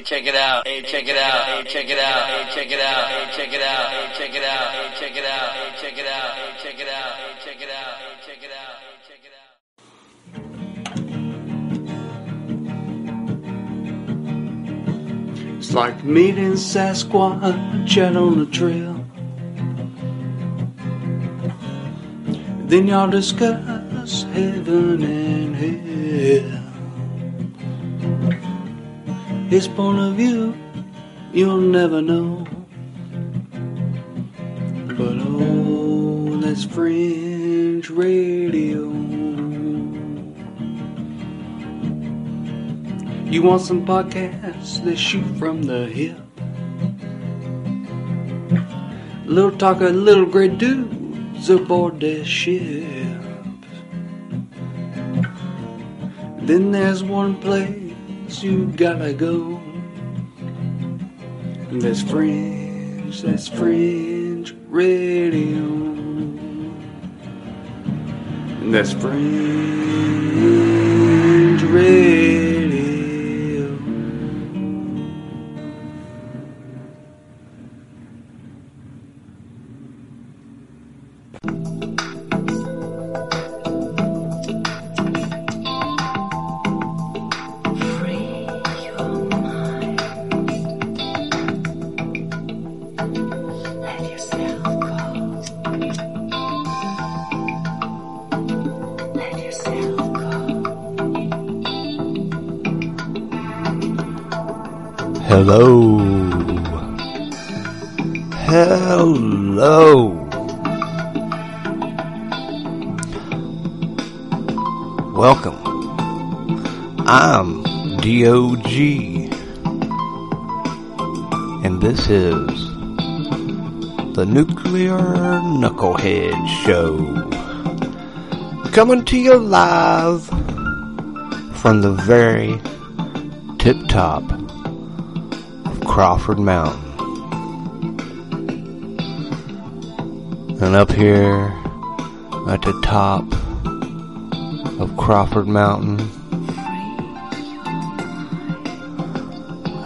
Hey, check it out. Hey, check it out. Hey, check it out. Hey, check it out. Hey, check it out. Hey, check it out. Hey, check it out. Hey, check it out. Hey, check it out. Hey, check it out. Hey, check it out. Hey, check it out. It's like meeting Sasquatch out on the trail. Then y'all discuss heaven and hell. His point of view, you'll never know. But oh, that's fringe radio. You want some podcasts that shoot from the hip? Little talk of little gray dudes aboard their ships. Then there's one place you gotta go. That's fringe, that's fringe radio. That's fringe radio. Hello. Hello. Welcome. I'm DOG. And this is the Nuclear Knucklehead Show. Coming to you live from the very tip top Crawford Mountain. And up here at the top of Crawford Mountain,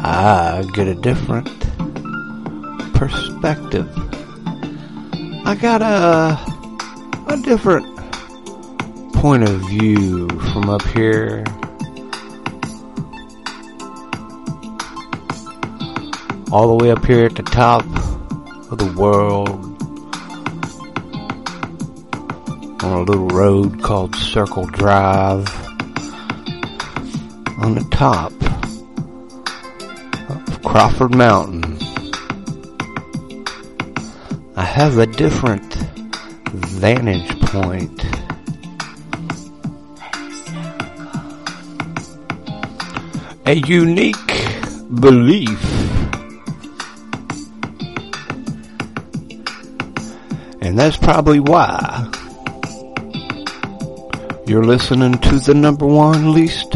I get a different perspective. I got a, a different point of view from up here. All the way up here at the top of the world on a little road called Circle Drive on the top of Crawford Mountain. I have a different vantage point. A unique belief. And that's probably why you're listening to the number one least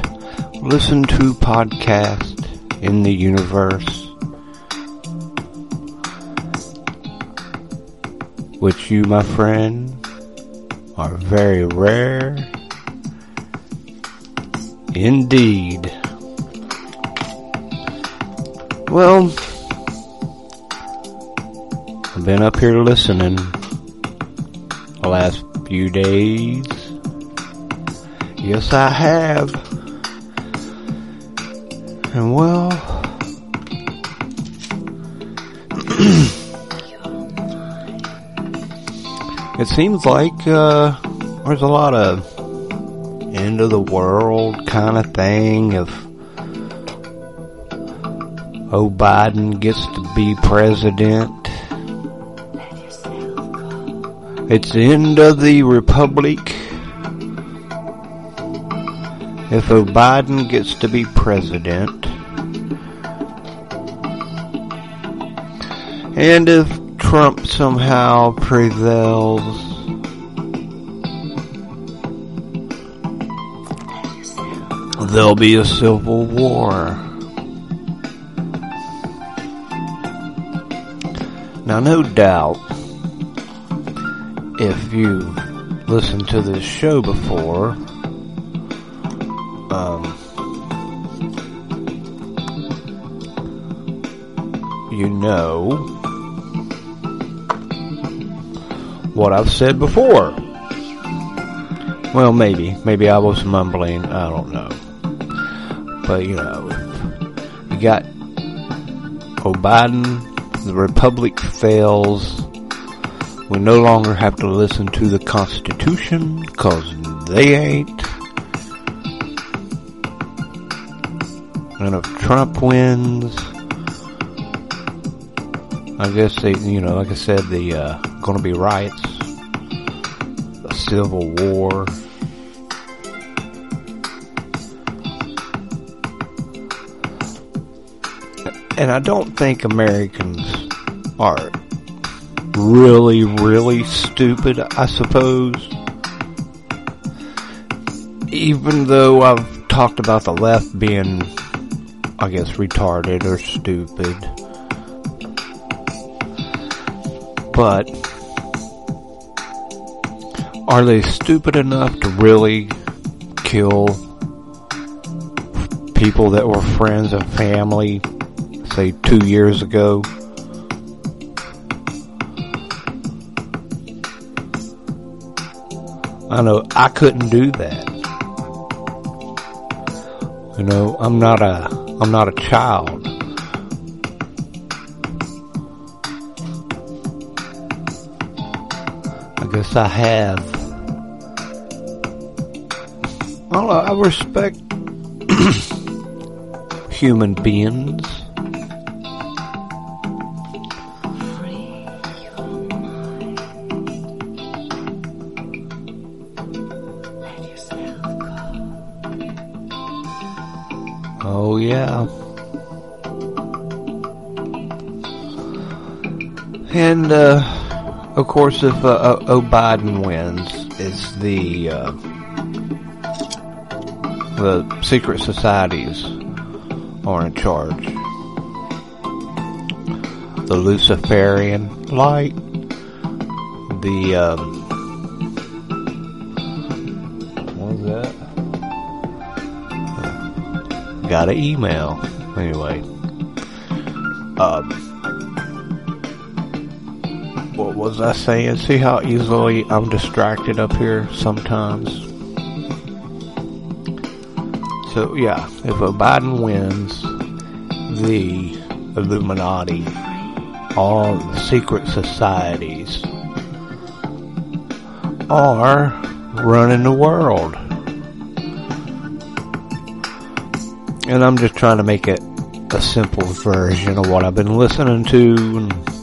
listened to podcast in the universe. Which you, my friend, are very rare indeed. Well, I've been up here listening the last few days. Yes, I have. And well, it seems like uh, there's a lot of end of the world kind of thing if oh Biden gets to be president. It's the end of the republic. If Biden gets to be president. And if Trump somehow prevails. There'll be a civil war. Now, no doubt, if you listened to this show before, um, you know what I've said before. Well, maybe. Maybe I was mumbling. I don't know. But, you know, you got Oh Biden, the Republic fails, we no longer have to listen to the Constitution, cause they ain't. And if Trump wins, I guess they, you know, like I said, the, uh, gonna be riots, a civil war. And I don't think Americans are really, really stupid, I suppose. Even though I've talked about the left being, I guess, retarded or stupid. But, are they stupid enough to really kill people that were friends and family, say, two years ago? I know I couldn't do that. You know, I'm not a I'm not a child. I guess I have. I I respect human beings. Oh yeah. And uh, of course, if uh, uh, oh Biden wins, it's the uh, the secret societies are in charge. The Luciferian light, the um, got an email. Anyway, um, what was I saying? See how easily I'm distracted up here sometimes. So yeah, if a Biden wins, the Illuminati, all the secret societies are running the world. And I'm just trying to make it a simple version of what I've been listening to and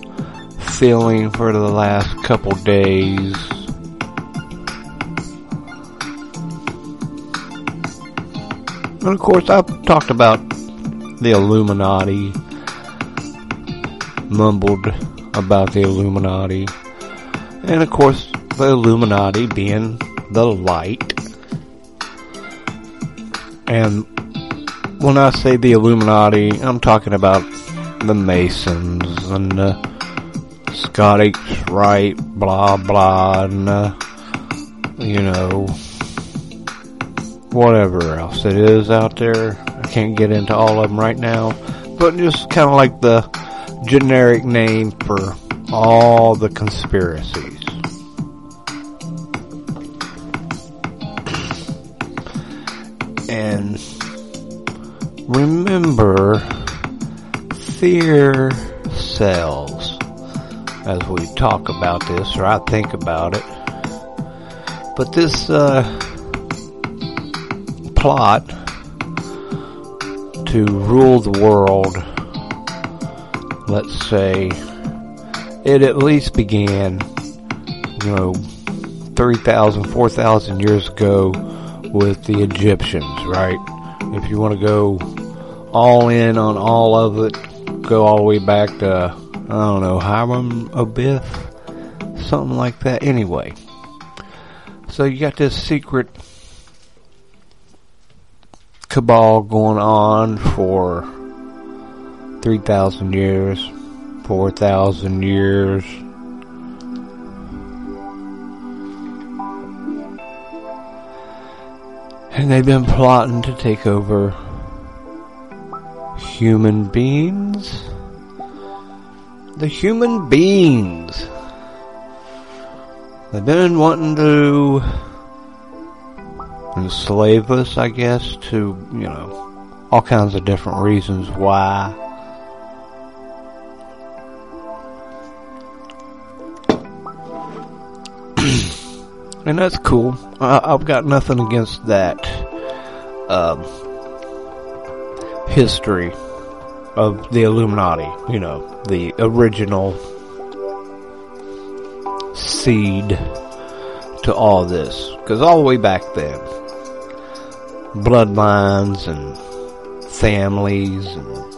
feeling for the last couple days. And of course, I've talked about the Illuminati, mumbled about the Illuminati, and of course, the Illuminati being the light. And when I say the Illuminati, I'm talking about the Masons and the Scottish Rite, blah blah, and uh, you know, whatever else it is out there. I can't get into all of them right now, but just kind of like the generic name for all the conspiracies. And remember, fear sells as we talk about this, or I think about it. But this uh, plot to rule the world, let's say, it at least began, you know, 3,000, 4,000 years ago with the Egyptians, right? If you want to go all in on all of it, go all the way back to, I don't know, Hiram Abiff, something like that. Anyway, so you got this secret cabal going on for 3,000 years, 4,000 years. And they've been plotting to take over human beings. the human beings. They've been wanting to enslave us, I guess, to, you know, all kinds of different reasons why. And that's cool. I, I've got nothing against that um, history of the Illuminati. You know, the original seed to all this. Because all the way back then, bloodlines and families and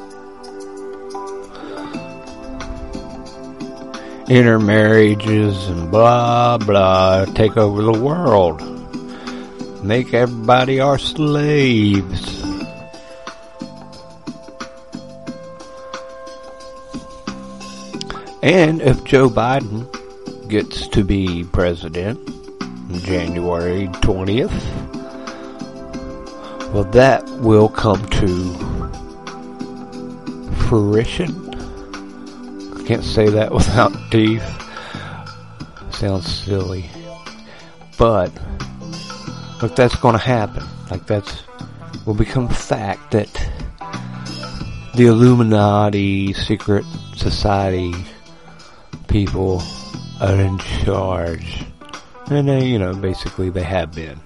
intermarriages and blah blah take over the world. Make everybody our slaves. And if Joe Biden gets to be president January 20th, well, that will come to fruition. Can't say that without teeth. Sounds silly. But, look, that's to happen. Like, that's, will become fact that the Illuminati, secret society people are in charge. And they, you know, basically they have been.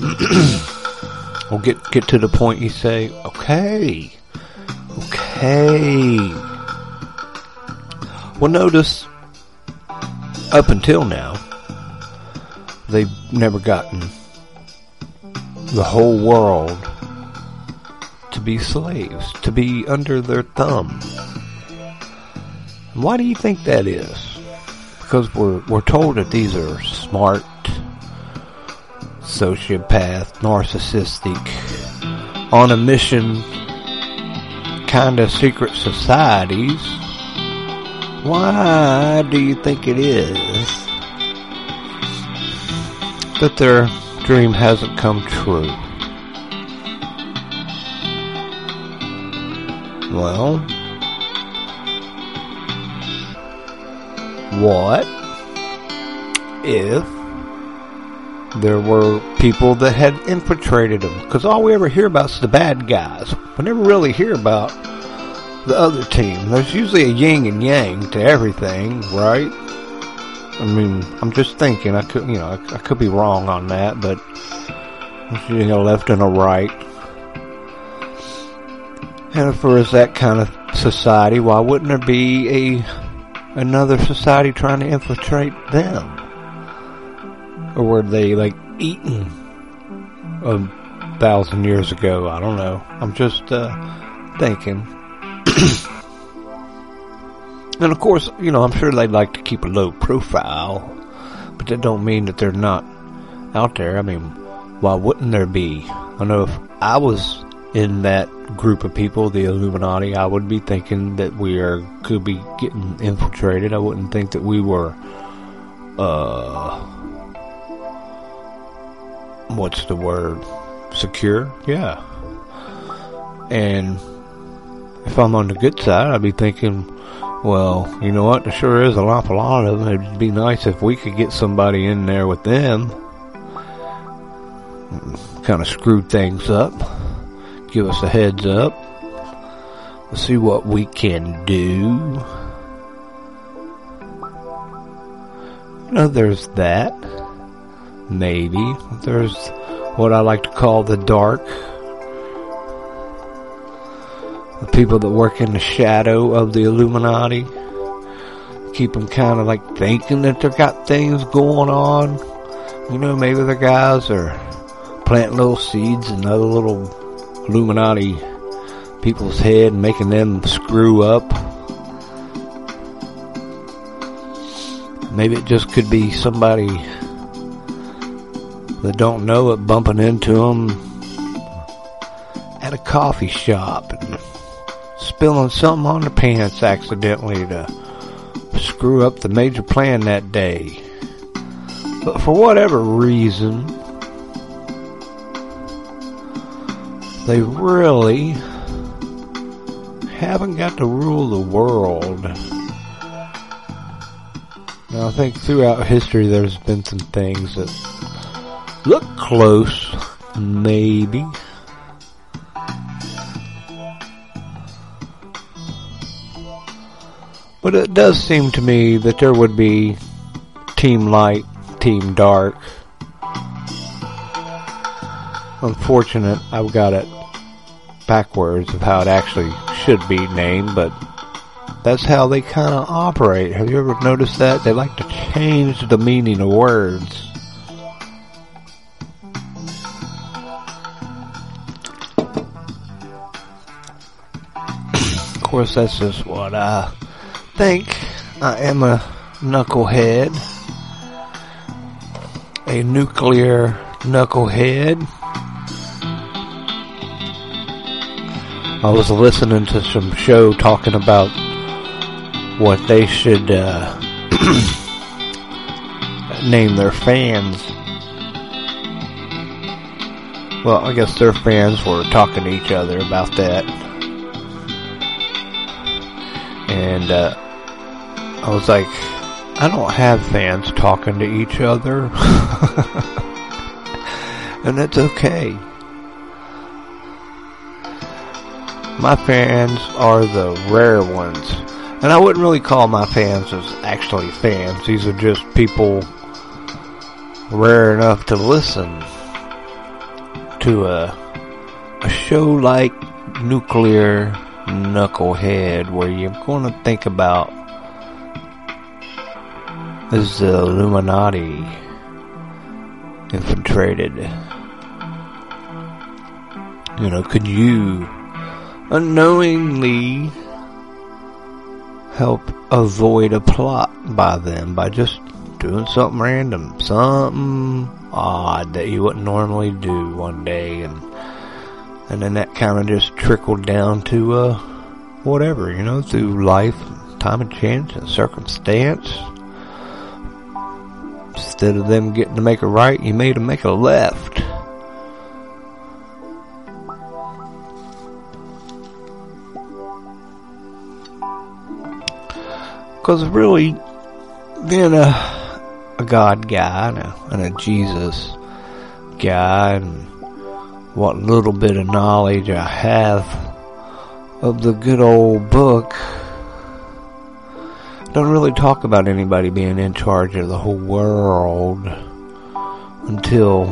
we'll get get to the point you say, okay, okay. Well, notice up until now, they've never gotten the whole world to be slaves, to be under their thumb. Why do you think that is? Because we're we're told that these are smart, sociopath, narcissistic, on a mission kind of secret societies. Why do you think it is that their dream hasn't come true? Well, what if there were people that had infiltrated them? Because all we ever hear about is the bad guys. We never really hear about the other team. There's usually a yin and yang to everything, right? I mean, I'm just thinking. I could, you know, I, I could be wrong on that, but usually a left and a right. And if there was that kind of society, why wouldn't there be a another society trying to infiltrate them? Or were they like eaten a thousand years ago? I don't know. I'm just uh, thinking. and of course, you know, I'm sure they'd like to keep a low profile, but that don't mean that they're not out there. I mean, why wouldn't there be? I know if I was in that group of people, the Illuminati, I would be thinking that we are could be getting infiltrated. I wouldn't think that we were uh what's the word? Secure? Yeah. And if I'm on the good side, I'd be thinking, well, you know what? There sure is an awful lot of them. It'd be nice if we could get somebody in there with them. Kind of screw things up give us a heads up. Let's see what we can do. You know, there's that. Maybe. There's what I like to call the dark. People that work in the shadow of the Illuminati. Keep them kind of like thinking that they've got things going on. You know, maybe the guys are planting little seeds in other little Illuminati people's head and making them screw up. Maybe it just could be somebody that don't know it bumping into them at a coffee shop spilling something on their pants accidentally to screw up the major plan that day. But for whatever reason, they really haven't got to rule the world Now, I think throughout history there's been some things that look close, maybe. But it does seem to me that there would be Team Light, Team Dark. Unfortunate, I've got it backwards of how it actually should be named, but that's how they kind of operate. Have you ever noticed that? They like to change the meaning of words. of course, that's just what I think. I am a knucklehead. A nuclear knucklehead. I was listening to some show talking about what they should uh, name their fans. Well, I guess their fans were talking to each other about that. And uh, I was like, I don't have fans talking to each other. and it's okay. My fans are the rare ones. And I wouldn't really call my fans as actually fans. These are just people rare enough to listen to a a show like Nuclear Knucklehead where you're going to think about is the Illuminati infiltrated? You know, could you unknowingly help avoid a plot by them by just doing something random, something odd that you wouldn't normally do one day and and then that kind of just trickled down to uh whatever, you know, through life, time and chance and circumstance. Instead of them getting to make a right, you made them make a left. Because really, being a, a God guy and a, and a Jesus guy and what little bit of knowledge I have of the good old book, don't really talk about anybody being in charge of the whole world until,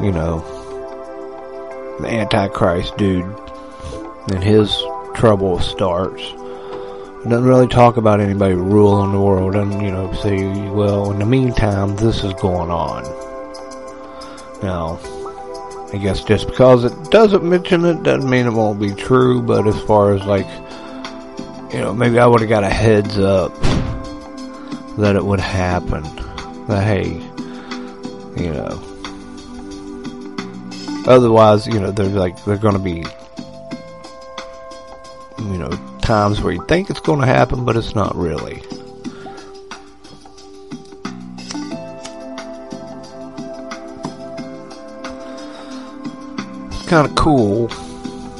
you know, the Antichrist dude and his trouble starts. Doesn't really talk about anybody ruling the world and, you know, say, well, in the meantime, this is going on. Now, I guess just because it doesn't mention it doesn't mean it won't be true, but as far as like, you know, maybe I would have got a heads up that it would happen. That, hey, you know, otherwise, you know, they're like, they're gonna be, you know, times where you think it's gonna happen, but it's not really. Kind of cool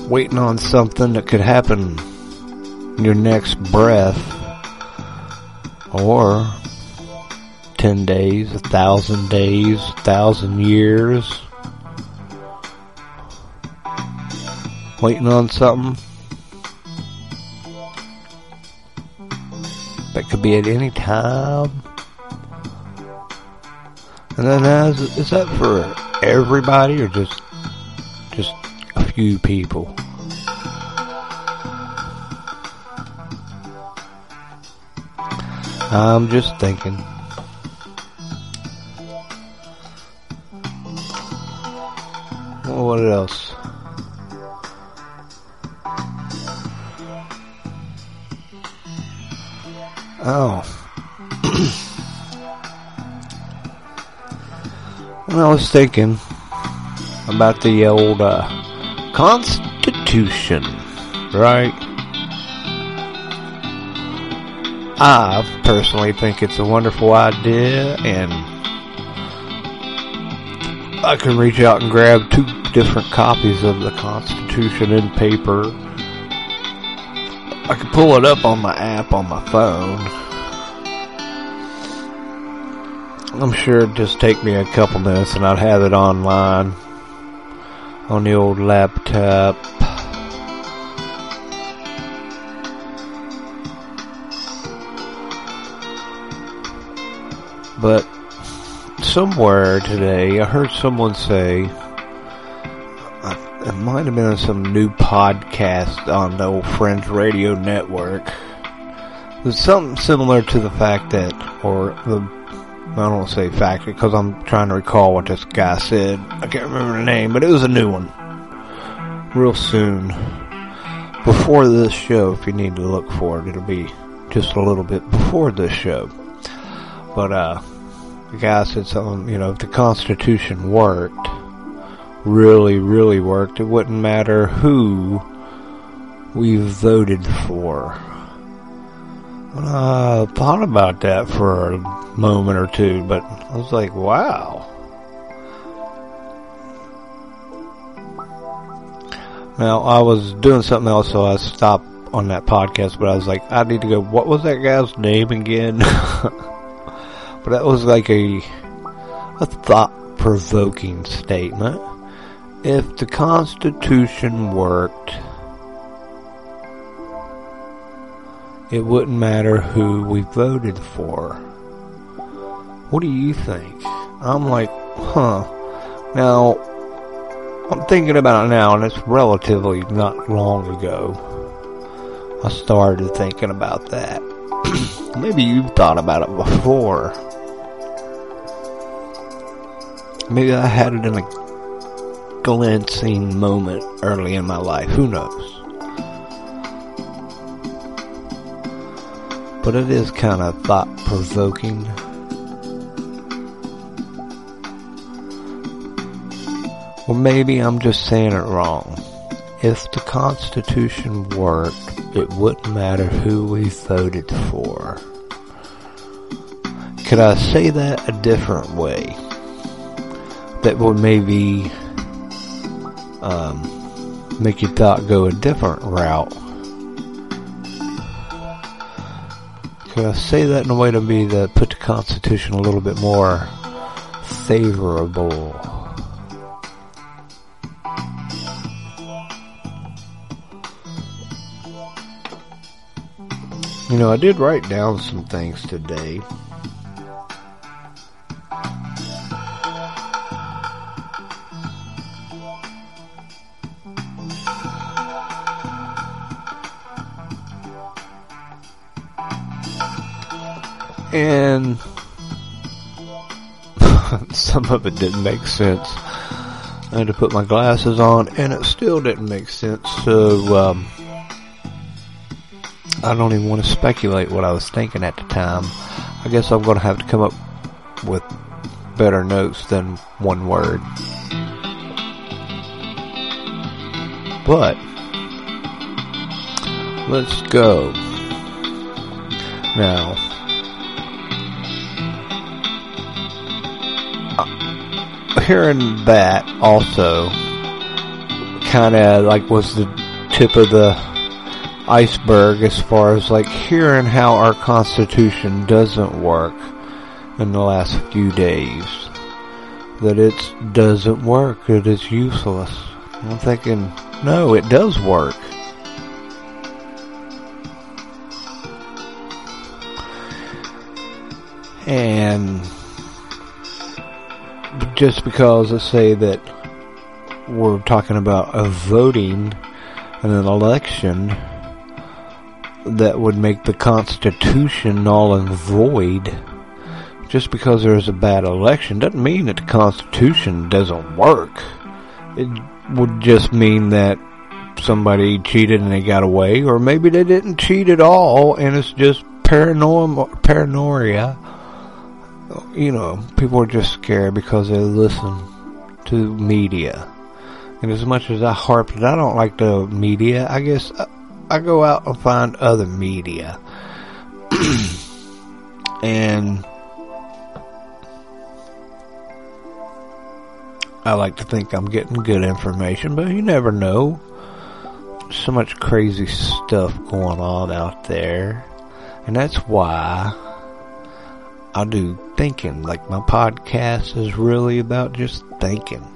waiting on something that could happen in your next breath or 10 days, a thousand days, a thousand years. Waiting on something that could be at any time. And then as, is that for everybody or just just a few people? I'm just thinking. What else? Oh. and I was thinking about the old uh, Constitution, right? I personally think it's a wonderful idea, and I can reach out and grab two different copies of the Constitution in paper. I can pull it up on my app on my phone. I'm sure it'd just take me a couple minutes and I'd have it online on the old laptop. But somewhere today, I heard someone say, uh, it might have been on some new podcast on the old Fringe Radio Network. Was something similar to the fact that, or the, I don't want to say fact because I'm trying to recall what this guy said. I can't remember the name, but it was a new one. Real soon. Before this show, if you need to look for it, it'll be just a little bit before this show. But, uh, guy said something, you know, if the Constitution worked, really, really worked, it wouldn't matter who we voted for. I thought about that for a moment or two, but I was like, wow. Now, I was doing something else, so I stopped on that podcast, but I was like, I need to go, what was that guy's name again? but that was like a, a thought provoking statement. If the Constitution worked, it wouldn't matter who we voted for. What do you think? I'm like, huh. Now, I'm thinking about it now, and it's relatively not long ago. I started thinking about that. Maybe you've thought about it before. Maybe I had it in a glancing moment early in my life. Who knows? But it is kind of thought provoking. Or maybe I'm just saying it wrong. If the Constitution worked, it wouldn't matter who we voted for. Could I say that a different way? That would maybe um, make your thought go a different route. Could I say that in a way to be that put the Constitution a little bit more favorable? You know, I did write down some things today. And some of it didn't make sense. I had to put my glasses on, and it still didn't make sense. So, um, I don't even want to speculate what I was thinking at the time. I guess I'm going to have to come up with better notes than one word. But, let's go. Now, hearing that also kind of like was the tip of the iceberg as far as like hearing how our constitution doesn't work in the last few days. That it doesn't work it is useless. I'm thinking no it does work. And just because let's say that we're talking about a voting in an election that would make the Constitution null and void. Just because there's a bad election doesn't mean that the Constitution doesn't work. It would just mean that somebody cheated and they got away, or maybe they didn't cheat at all and it's just paranoia. paranoia. You know, people are just scared because they listen to media. And as much as I harp that I don't like the media, I guess I, I go out and find other media. and I like to think I'm getting good information, but you never know. So much crazy stuff going on out there. And that's why I do thinking. Like my podcast is really about just thinking.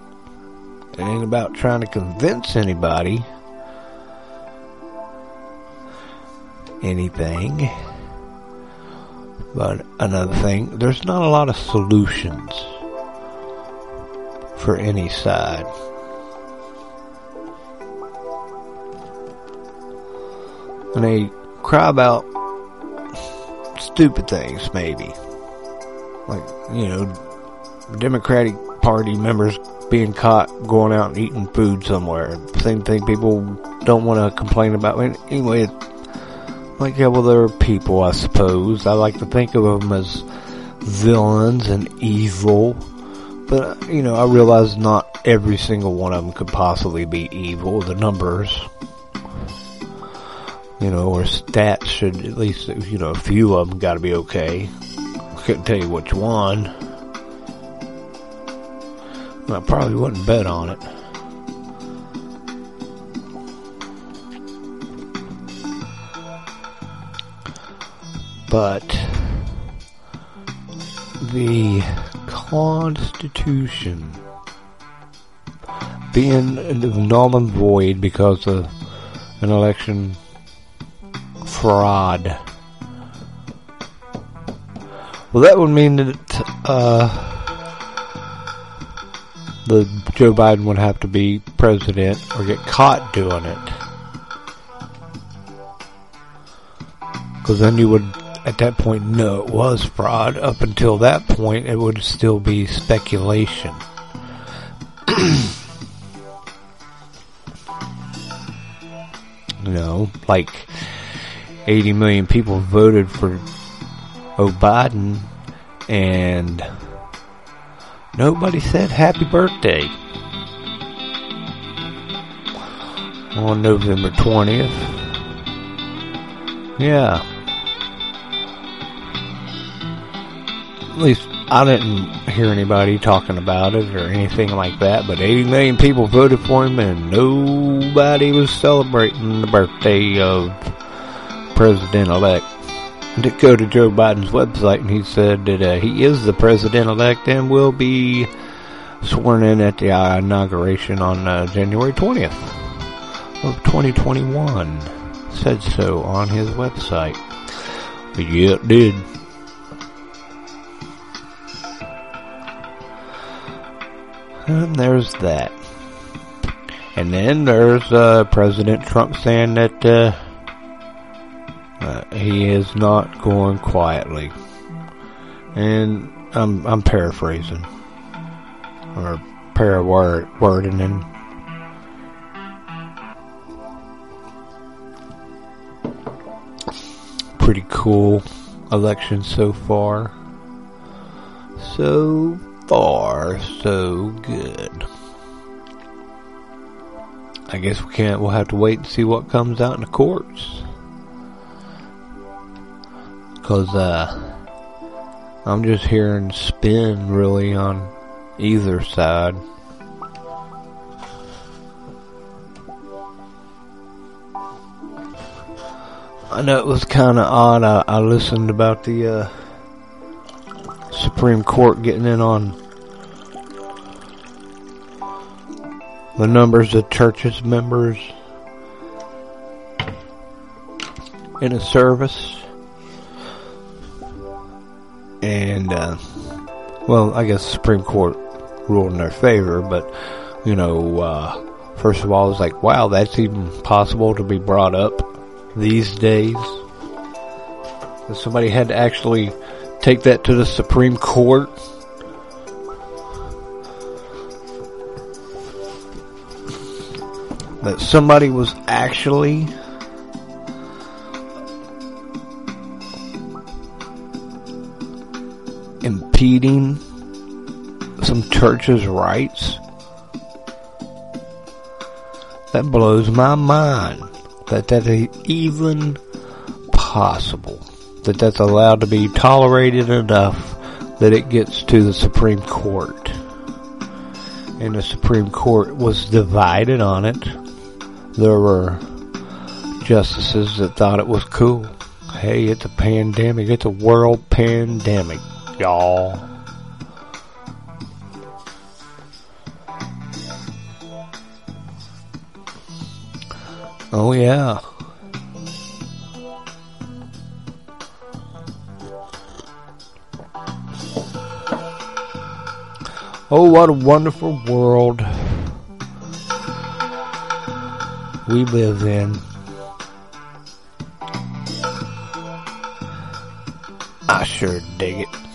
It ain't about trying to convince anybody anything. But another thing, there's not a lot of solutions for any side. And they cry about stupid things, maybe. Like, you know, Democratic Party members being caught going out and eating food somewhere. Same thing people don't want to complain about. Anyway, like, yeah, well, they're people, I suppose. I like to think of them as villains and evil. But, you know, I realize not every single one of them could possibly be evil. The numbers, you know, or stats should at least, you know, a few of them got to be okay. Couldn't tell you which one. I probably wouldn't bet on it. But the Constitution being null and void because of an election fraud. Well, that would mean that uh, the Joe Biden would have to be president or get caught doing it. Because then you would, at that point, know it was fraud. Up until that point, it would still be speculation. you know, like 80 million people voted for O Biden and nobody said happy birthday on November 20th. Yeah. At least I didn't hear anybody talking about it or anything like that, but 80 million people voted for him and nobody was celebrating the birthday of President-elect. Go to Joe Biden's website and he said that uh, he is the President-elect and will be sworn in at the uh, inauguration on uh, January 20th of 2021. Said so on his website. But yeah, it did. And there's that. And then there's uh, President Trump saying that uh, he is not going quietly. And I'm I'm paraphrasing or para word pretty cool election so far. So far, so good. I guess we can't. We'll have to wait and see what comes out in the courts. Cause uh, I'm just hearing spin really on either side. I know it was kind of odd. I, I listened about the uh, Supreme Court getting in on the numbers of churches members in a service. And, uh, well, I guess the Supreme Court ruled in their favor, but, you know, uh, first of all, it's like, wow, that's even possible to be brought up these days. That somebody had to actually take that to the Supreme Court. That somebody was actually impeding some churches' rights. That blows my mind that that is even possible that that's allowed to be tolerated enough that it gets to the Supreme Court. And the Supreme Court was divided on it. There were justices that thought it was cool. Hey, it's a pandemic. It's a world pandemic. Y'all. Oh, yeah. Oh, what a wonderful world we live in. I sure dig it.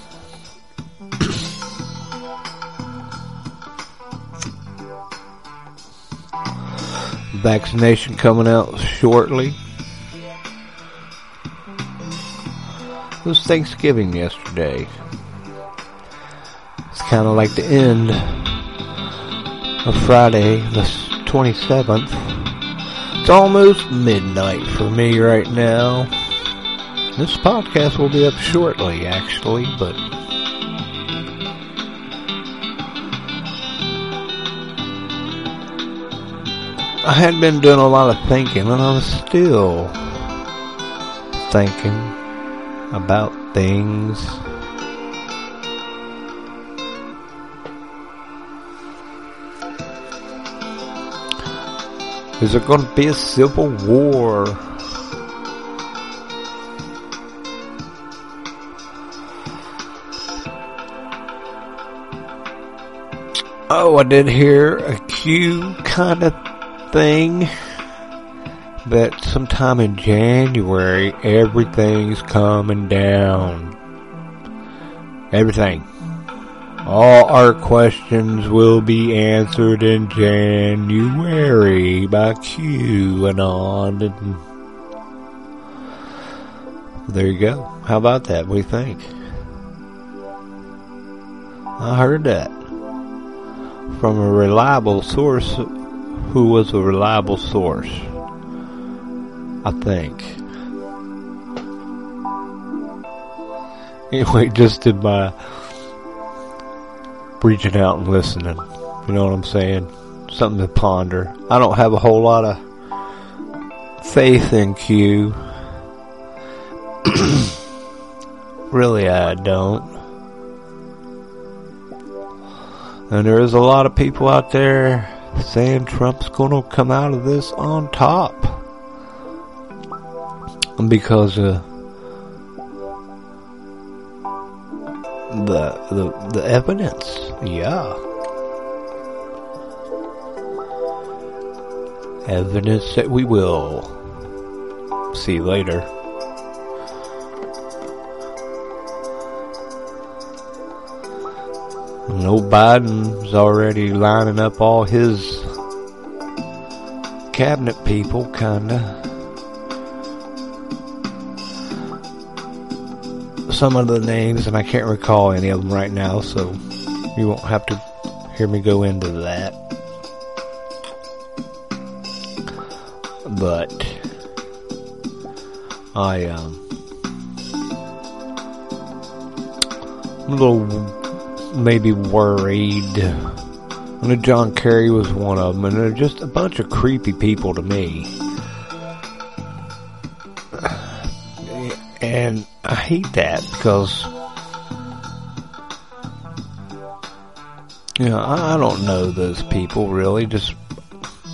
Vaccination coming out shortly. It was Thanksgiving yesterday. It's kind of like the end of Friday, the 27th. It's almost midnight for me right now. This podcast will be up shortly, actually, but I had been doing a lot of thinking, and I'm still thinking about things. Is there going to be a civil war? Oh, I did hear a Q kind of thing that sometime in January everything's coming down. Everything. All our questions will be answered in January by QAnon. And on. there you go. How about that? We think? I heard that from a reliable source who was a reliable source. I think. Anyway, just in my reaching out and listening. You know what I'm saying? Something to ponder. I don't have a whole lot of faith in Q. really, I don't. And there is a lot of people out there saying Trump's to come out of this on top. Because uh, the the the evidence, yeah. Evidence that we will see later. No Biden's already lining up all his cabinet people, kinda. Some of the names, and I can't recall any of them right now, so you won't have to hear me go into that. But I um, I'm a little maybe worried. I know John Kerry was one of them, and they're just a bunch of creepy people to me. And I hate that because, you know, I, I don't know those people really. Just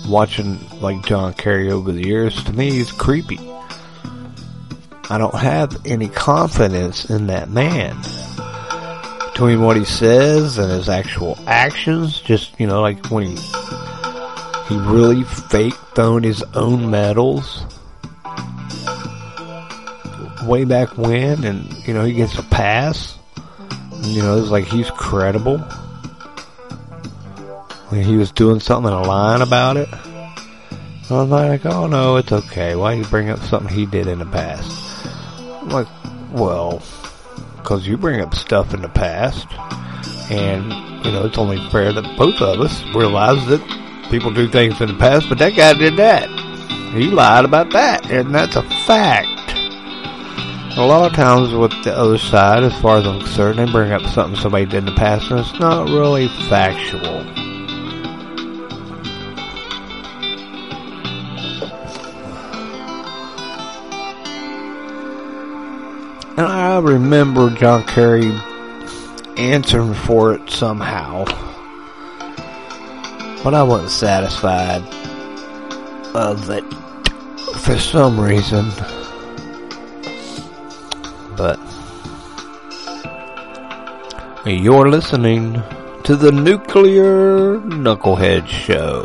watching like John Kerry over the years, to me, he's creepy. I don't have any confidence in that man between what he says and his actual actions. Just you know, like when he he really fake throwing his own medals way back when, and you know he gets a pass. And, you know, it's like he's credible. When he was doing something and lying about it, I was like, oh no, it's okay. Why you bring up something he did in the past? I'm like, well, because you bring up stuff in the past, and you know it's only fair that both of us realize that people do things in the past. But that guy did that. He lied about that, and that's a fact. A lot of times with the other side, as far as I'm concerned, they bring up something somebody did in the past, and it's not really factual. And I remember John Kerry answering for it somehow. But I wasn't satisfied of it for some reason. But you're listening to the Nuclear Knucklehead Show.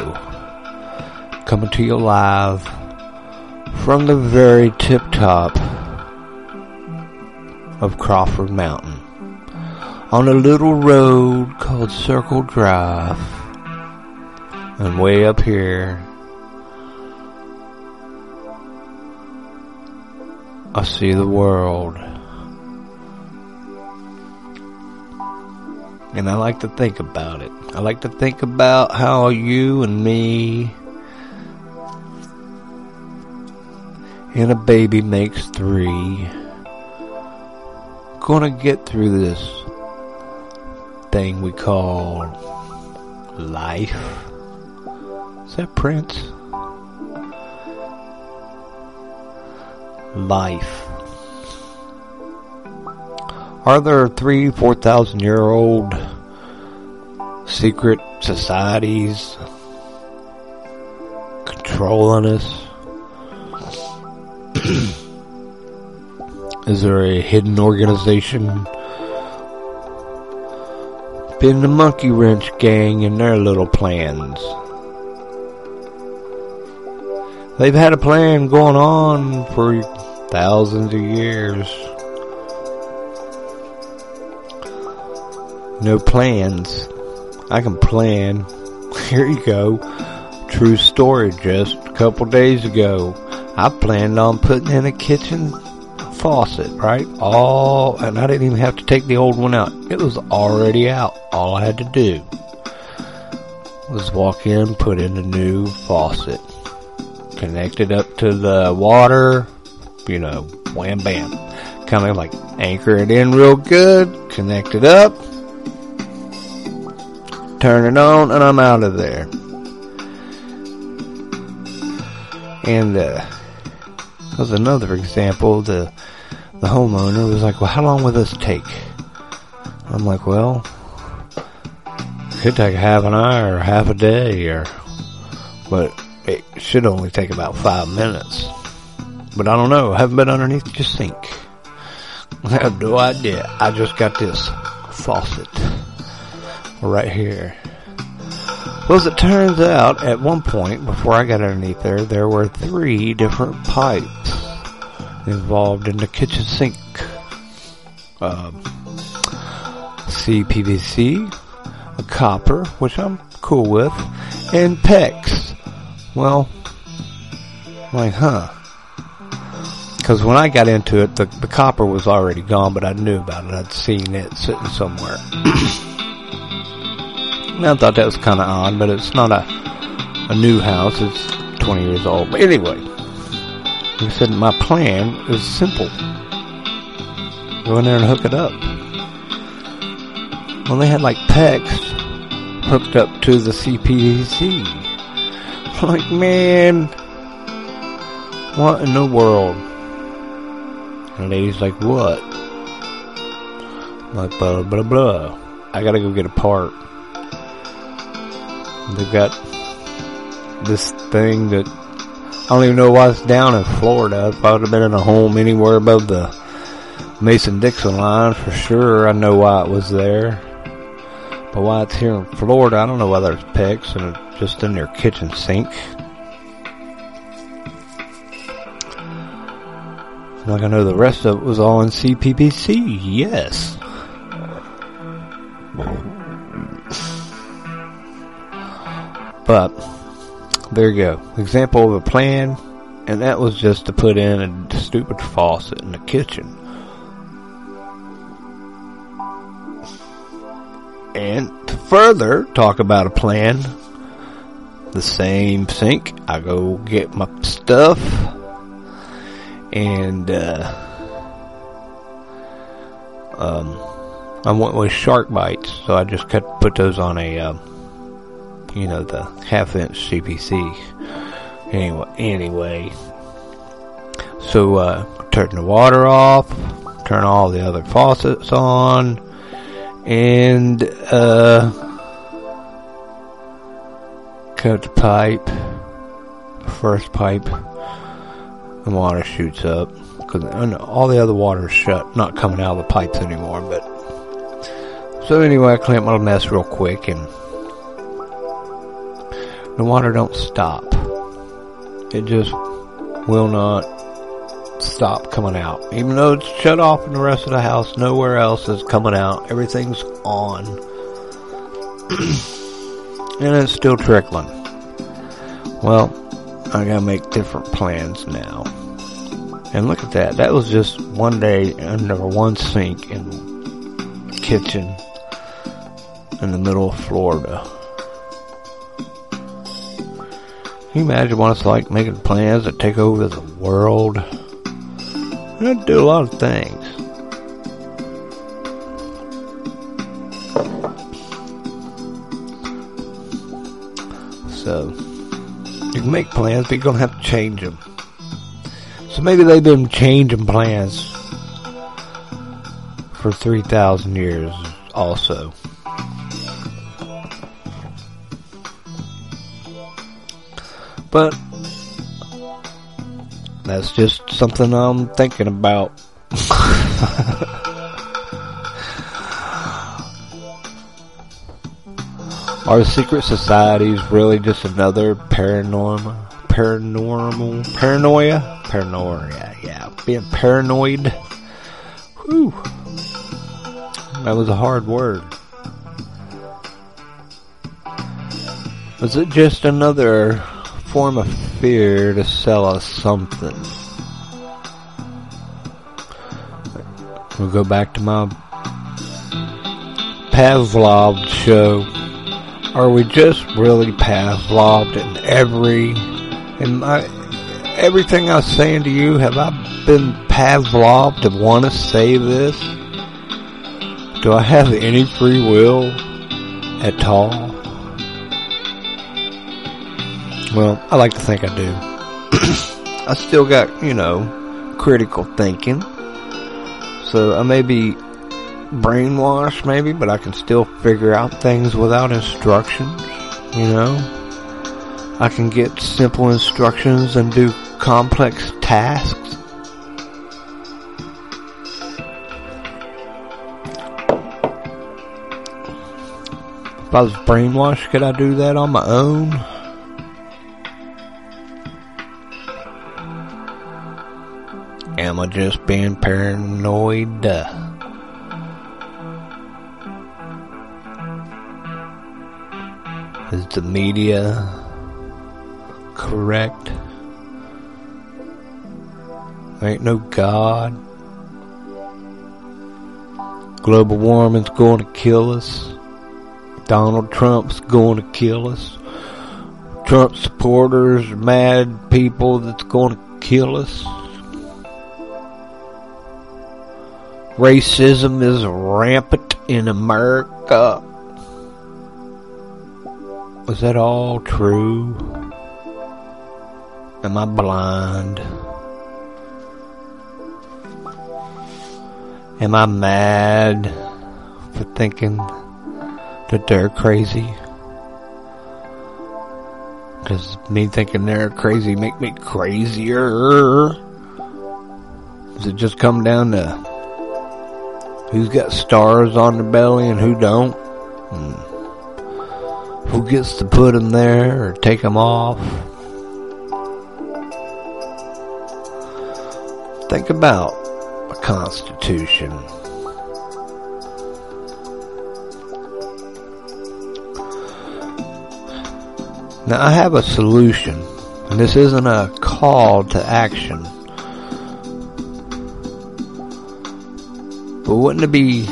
Coming to you live from the very tip top of Crawford Mountain on a little road called Circle Drive. And way up here, I see the world. And I like to think about it. I like to think about how you and me and a baby makes three gonna get through this thing we call life. Is that Prince? Life. Are there three, four thousand year old secret societies controlling us? Is there a hidden organization? Been the Monkey Wrench Gang and their little plans. They've had a plan going on for thousands of years. No plans. I can plan. Here you go. True story just a couple days ago. I planned on putting in a kitchen faucet, right? All, and I didn't even have to take the old one out. It was already out. All I had to do was walk in, put in a new faucet, connect it up to the water, you know, wham bam. Kind of like anchor it in real good, connect it up, turn it on, and I'm out of there. And, uh, that was another example. The the homeowner was like, "Well, how long will this take?" I'm like, "Well, it could take half an hour or half a day, or but it should only take about five minutes." But I don't know. I haven't been underneath your sink. I have no idea. I just got this faucet right here. Well, as it turns out, at one point, before I got underneath there, there were three different pipes involved in the kitchen sink. Um, CPVC, a copper, which I'm cool with, and PEX. Well, like, huh. Because when I got into it, the, the copper was already gone, but I knew about it. I'd seen it sitting somewhere. I thought that was kind of odd, but it's not a a new house. It's 20 years old. But anyway, I said, my plan is simple. Go in there and hook it up. Well, they had like PEX hooked up to the CPVC. Like, man, what in the world? And the lady's like, what? Like, blah, blah, blah. I gotta go get a part. They've got this thing that I don't even know why it's down in Florida. If I would have been in a home anywhere above the Mason Dixon line, for sure, I know why it was there. But why it's here in Florida, I don't know whether it's PEX and it's just in their kitchen sink. Like I know the rest of it was all in CPVC, yes. But there you go. Example of a plan, and that was just to put in a stupid faucet in the kitchen. And to further talk about a plan, the same sink, I go get my stuff, and uh, um, I went with shark bites, so I just cut put those on a. Um, you know, the half inch CPC. Anyway, anyway. So, uh, turn the water off, turn all the other faucets on, and uh, cut the pipe, first pipe, the water shoots up because all the other water is shut, not coming out of the pipes anymore. But so anyway, I clamp my mess real quick, and the water don't stop. It just will not stop coming out. Even though it's shut off in the rest of the house, nowhere else is coming out. Everything's on. and it's still trickling. Well, I gotta make different plans now. And look at that. That was just one day under one sink in the kitchen in the middle of Florida. Can you imagine what it's like making plans to take over the world? I'd do a lot of things. So, you can make plans, but you're going to have to change them. So maybe they've been changing plans for 3,000 years also. But that's just something I'm thinking about. Are secret societies really just another paranormal, paranormal, paranoia, paranoia? Yeah, being paranoid. Whew, that was a hard word. Was it just another form of fear to sell us something? We'll go back to my Pavlov show. Are we just really Pavloved in every, in my, everything I was saying to you? Have I been Pavloved to want to say this? Do I have any free will at all? Well, I like to think I do. I still got, you know, critical thinking. So I may be brainwashed maybe, but I can still figure out things without instructions, you know? I can get simple instructions and do complex tasks. If I was brainwashed, could I do that on my own? Am I just being paranoid? Uh. Is the media correct? There ain't no God. Global warming's going to kill us. Donald Trump's going to kill us. Trump supporters, mad people that's going to kill us. Racism is rampant in America. Is that all true? Am I blind? Am I mad for thinking that they're crazy? Cause me thinking they're crazy make me crazier? Does it just come down to who's got stars on their belly and who don't? Hmm. Who gets to put them there or take them off? Think about a constitution. Now I have a solution, and this isn't a call to action. But wouldn't it be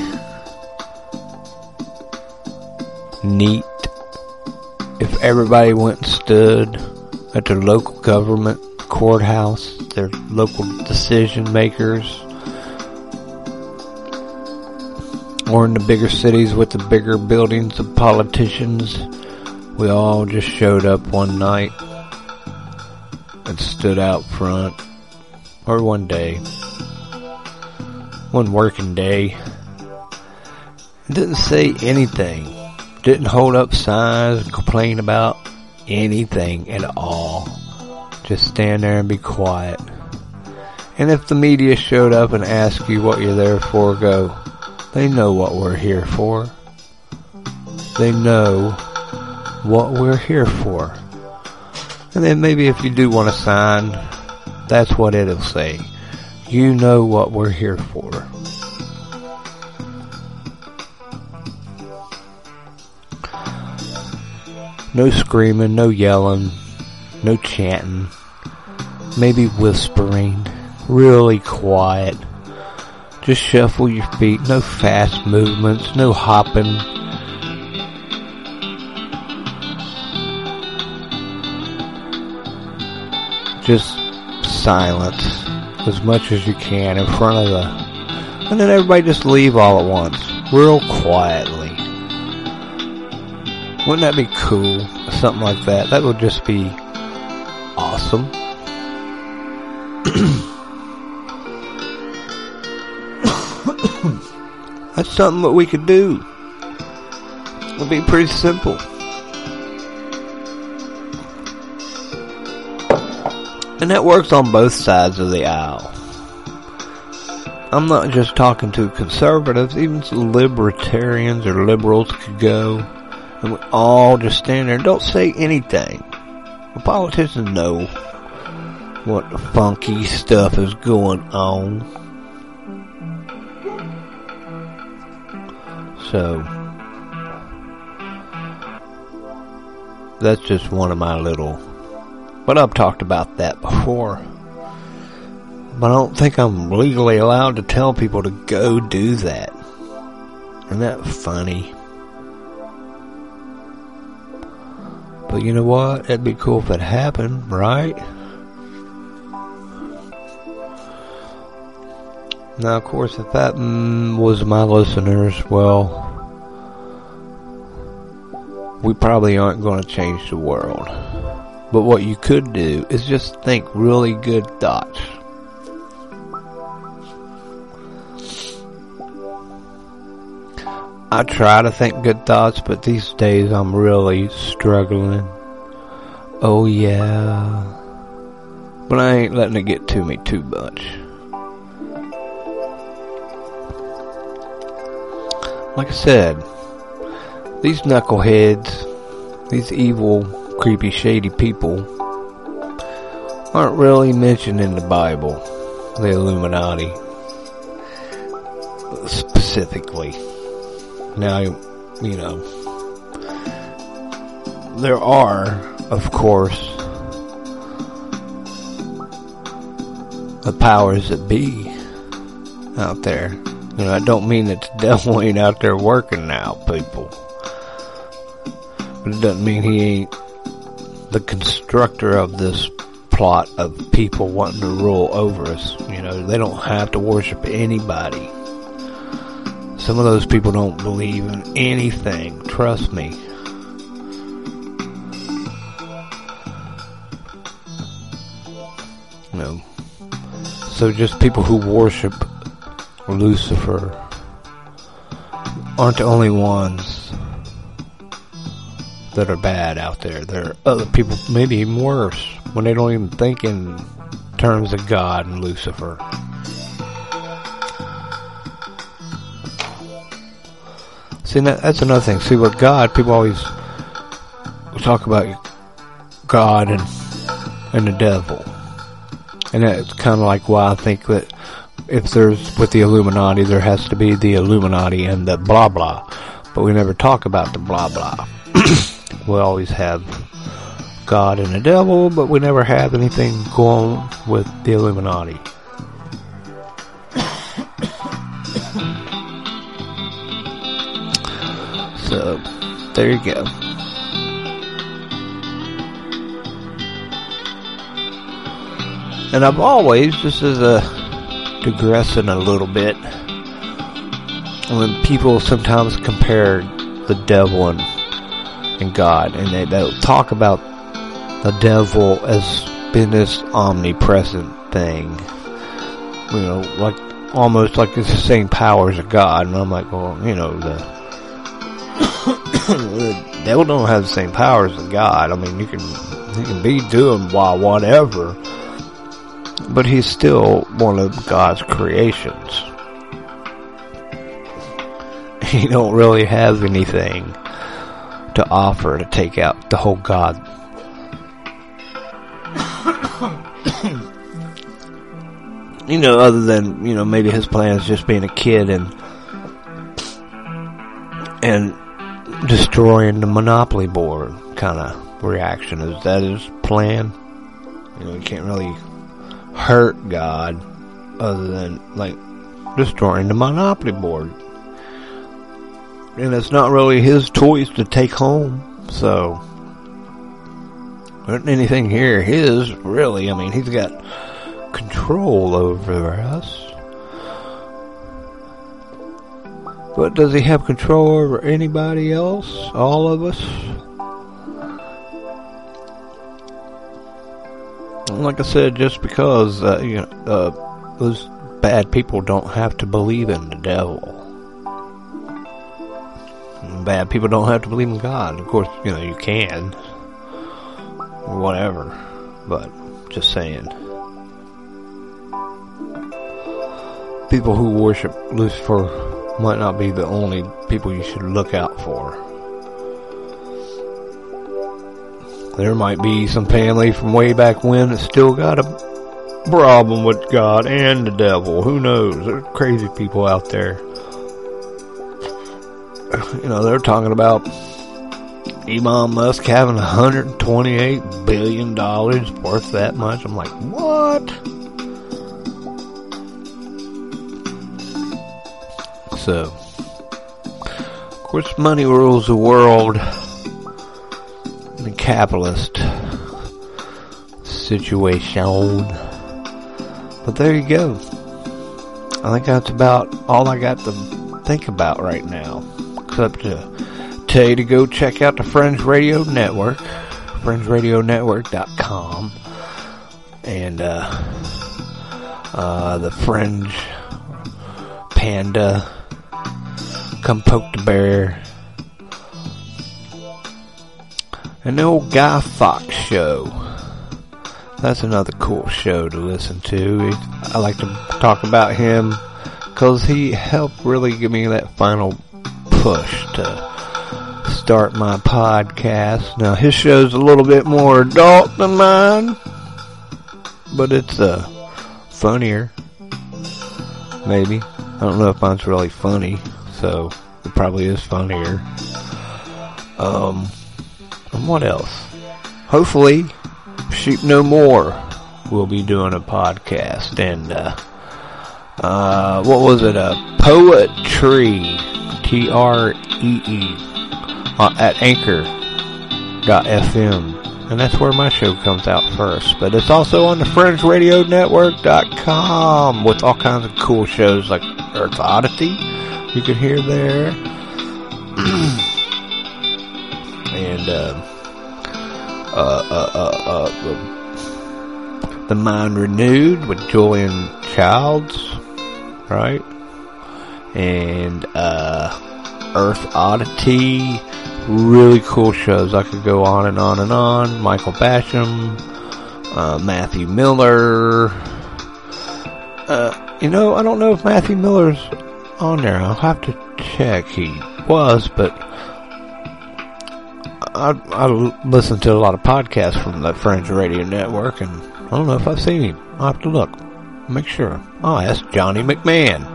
neat if everybody went and stood at their local government courthouse, their local decision makers, or in the bigger cities with the bigger buildings of politicians, we all just showed up one night and stood out front, or one day, one working day, Didn't say anything. Didn't hold up signs and complain about anything at all. Just stand there and be quiet. And if the media showed up and asked you what you're there for, go, they know what we're here for. They know what we're here for. And then maybe if you do want to sign, that's what it'll say. You know what we're here for. No screaming, no yelling, no chanting, maybe whispering, really quiet. Just shuffle your feet, no fast movements, no hopping. Just silence as much as you can in front of the. And then everybody just leave all at once, real quietly. Wouldn't that be cool? Something like that. That would just be awesome. That's something that we could do. It'd be pretty simple. And that works on both sides of the aisle. I'm not just talking to conservatives, even libertarians or liberals could go and we all just stand there and don't say anything. The politicians know what funky stuff is going on. So, that's just one of my little. But I've talked about that before. But I don't think I'm legally allowed to tell people to go do that. Isn't that funny? But you know what? It'd be cool if it happened, right? Now, of course, if that mm, was my listeners, well, we probably aren't going to change the world. But what you could do is just think really good thoughts. I try to think good thoughts, but these days I'm really struggling. Oh yeah. But I ain't letting it get to me too much. Like I said, these knuckleheads, these evil, creepy, shady people aren't really mentioned in the Bible. The Illuminati. Specifically. Now, you know, there are, of course, the powers that be out there. You know, I don't mean that the devil ain't out there working now, people. But it doesn't mean he ain't the constructor of this plot of people wanting to rule over us. You know, they don't have to worship anybody. Some of those people don't believe in anything. Trust me. No. So just people who worship Lucifer aren't the only ones that are bad out there. There are other people, maybe even worse, when they don't even think in terms of God and Lucifer. See, that's another thing. See, with God, people always talk about God and and the devil, and that's kind of like why I think that if there's with the Illuminati, there has to be the Illuminati and the blah blah, but we never talk about the blah blah. we always have God and the devil, but we never have anything going with the Illuminati. So, there you go. And I've always, just as a digressing a little bit, when people sometimes compare the devil and, and God, and they, they'll talk about the devil as being this omnipresent thing, you know, like almost like it's the same powers of God. And I'm like, well, you know, the, the devil don't have the same powers as God. I mean, you can, he can be doing why whatever, but he's still one of God's creations. He don't really have anything to offer to take out the whole God. you know, other than, you know, maybe his plan is just being a kid and and destroying the monopoly board kind of reaction. Is that his plan? You know, you can't really hurt God other than like destroying the monopoly board. And it's not really his toys to take home, so isn't anything here his really. I mean, he's got control over us. But does he have control over anybody else? All of us? Like I said, just because uh, you know uh, those bad people don't have to believe in the devil. Bad people don't have to believe in God. Of course, you know you can, or whatever. But just saying. people who worship Lucifer might not be the only people you should look out for. There might be some family from way back when that still got a problem with God and the devil. Who knows? There's crazy people out there. You know, they're talking about Elon Musk having 128 billion dollars worth that much. I'm like, what? So, of course, money rules the world a capitalist situation. But there you go. I think that's about all I got to think about right now. Except to tell you to go check out the Fringe Radio Network, FringeRadioNetwork.com, and uh, uh, the Fringe Panda Come Poke the Bear. And the old Guy Fox show. That's another cool show to listen to. I like to talk about him because he helped really give me that final push to start my podcast. Now his show's a little bit more adult than mine, but it's uh funnier. Maybe. I don't know if mine's really funny so it probably is funnier. Um, and what else? Hopefully, Sheep No More will be doing a podcast, and uh, uh, what was it? A poetry, T R E E, uh, at Anchor.fm. And that's where my show comes out first. But it's also on the FringeRadioNetwork.com with all kinds of cool shows like Earth Oddity you can hear there. and uh, uh, uh, uh, uh, the Mind Renewed with Julian Charles, right? And uh, Earth Oddity, really cool shows. I could go on and on and on. Michael Basham, uh, Matthew Miller. Uh, you know, I don't know if Matthew Miller's on there. I'll have to check. He was, but I, I listen to a lot of podcasts from the Fringe Radio Network, and I don't know if I've seen him. I'll have to look. Make sure. Oh, I'll ask Johnny McMahon.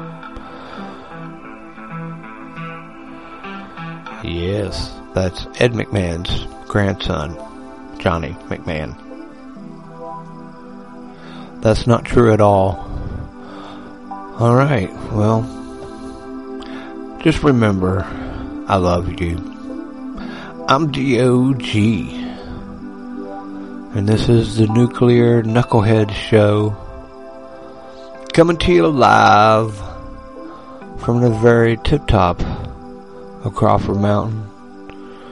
Yes, that's Ed McMahon's grandson, Johnny McMahon. That's not true at all. Alright, well, just remember, I love you. I'm DOG. And this is the Nuclear Knucklehead Show. Coming to you live from the very tip top of Crawford Mountain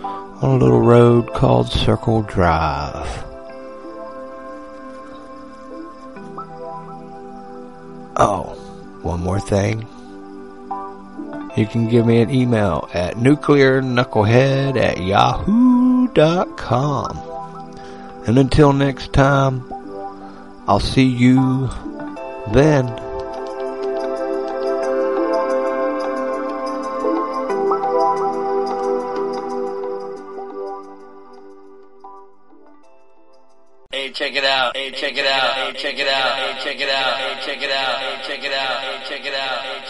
on a little road called Circle Drive. Oh, One more thing. You can give me an email at nuclearknucklehead at yahoo.com. And until next time, I'll see you then. Hey, check it out. Hey, check it out. Hey, check it out. Hey, check it out. Hey, check it out. Hey, check it out. Hey, check it out. Hey, check it out.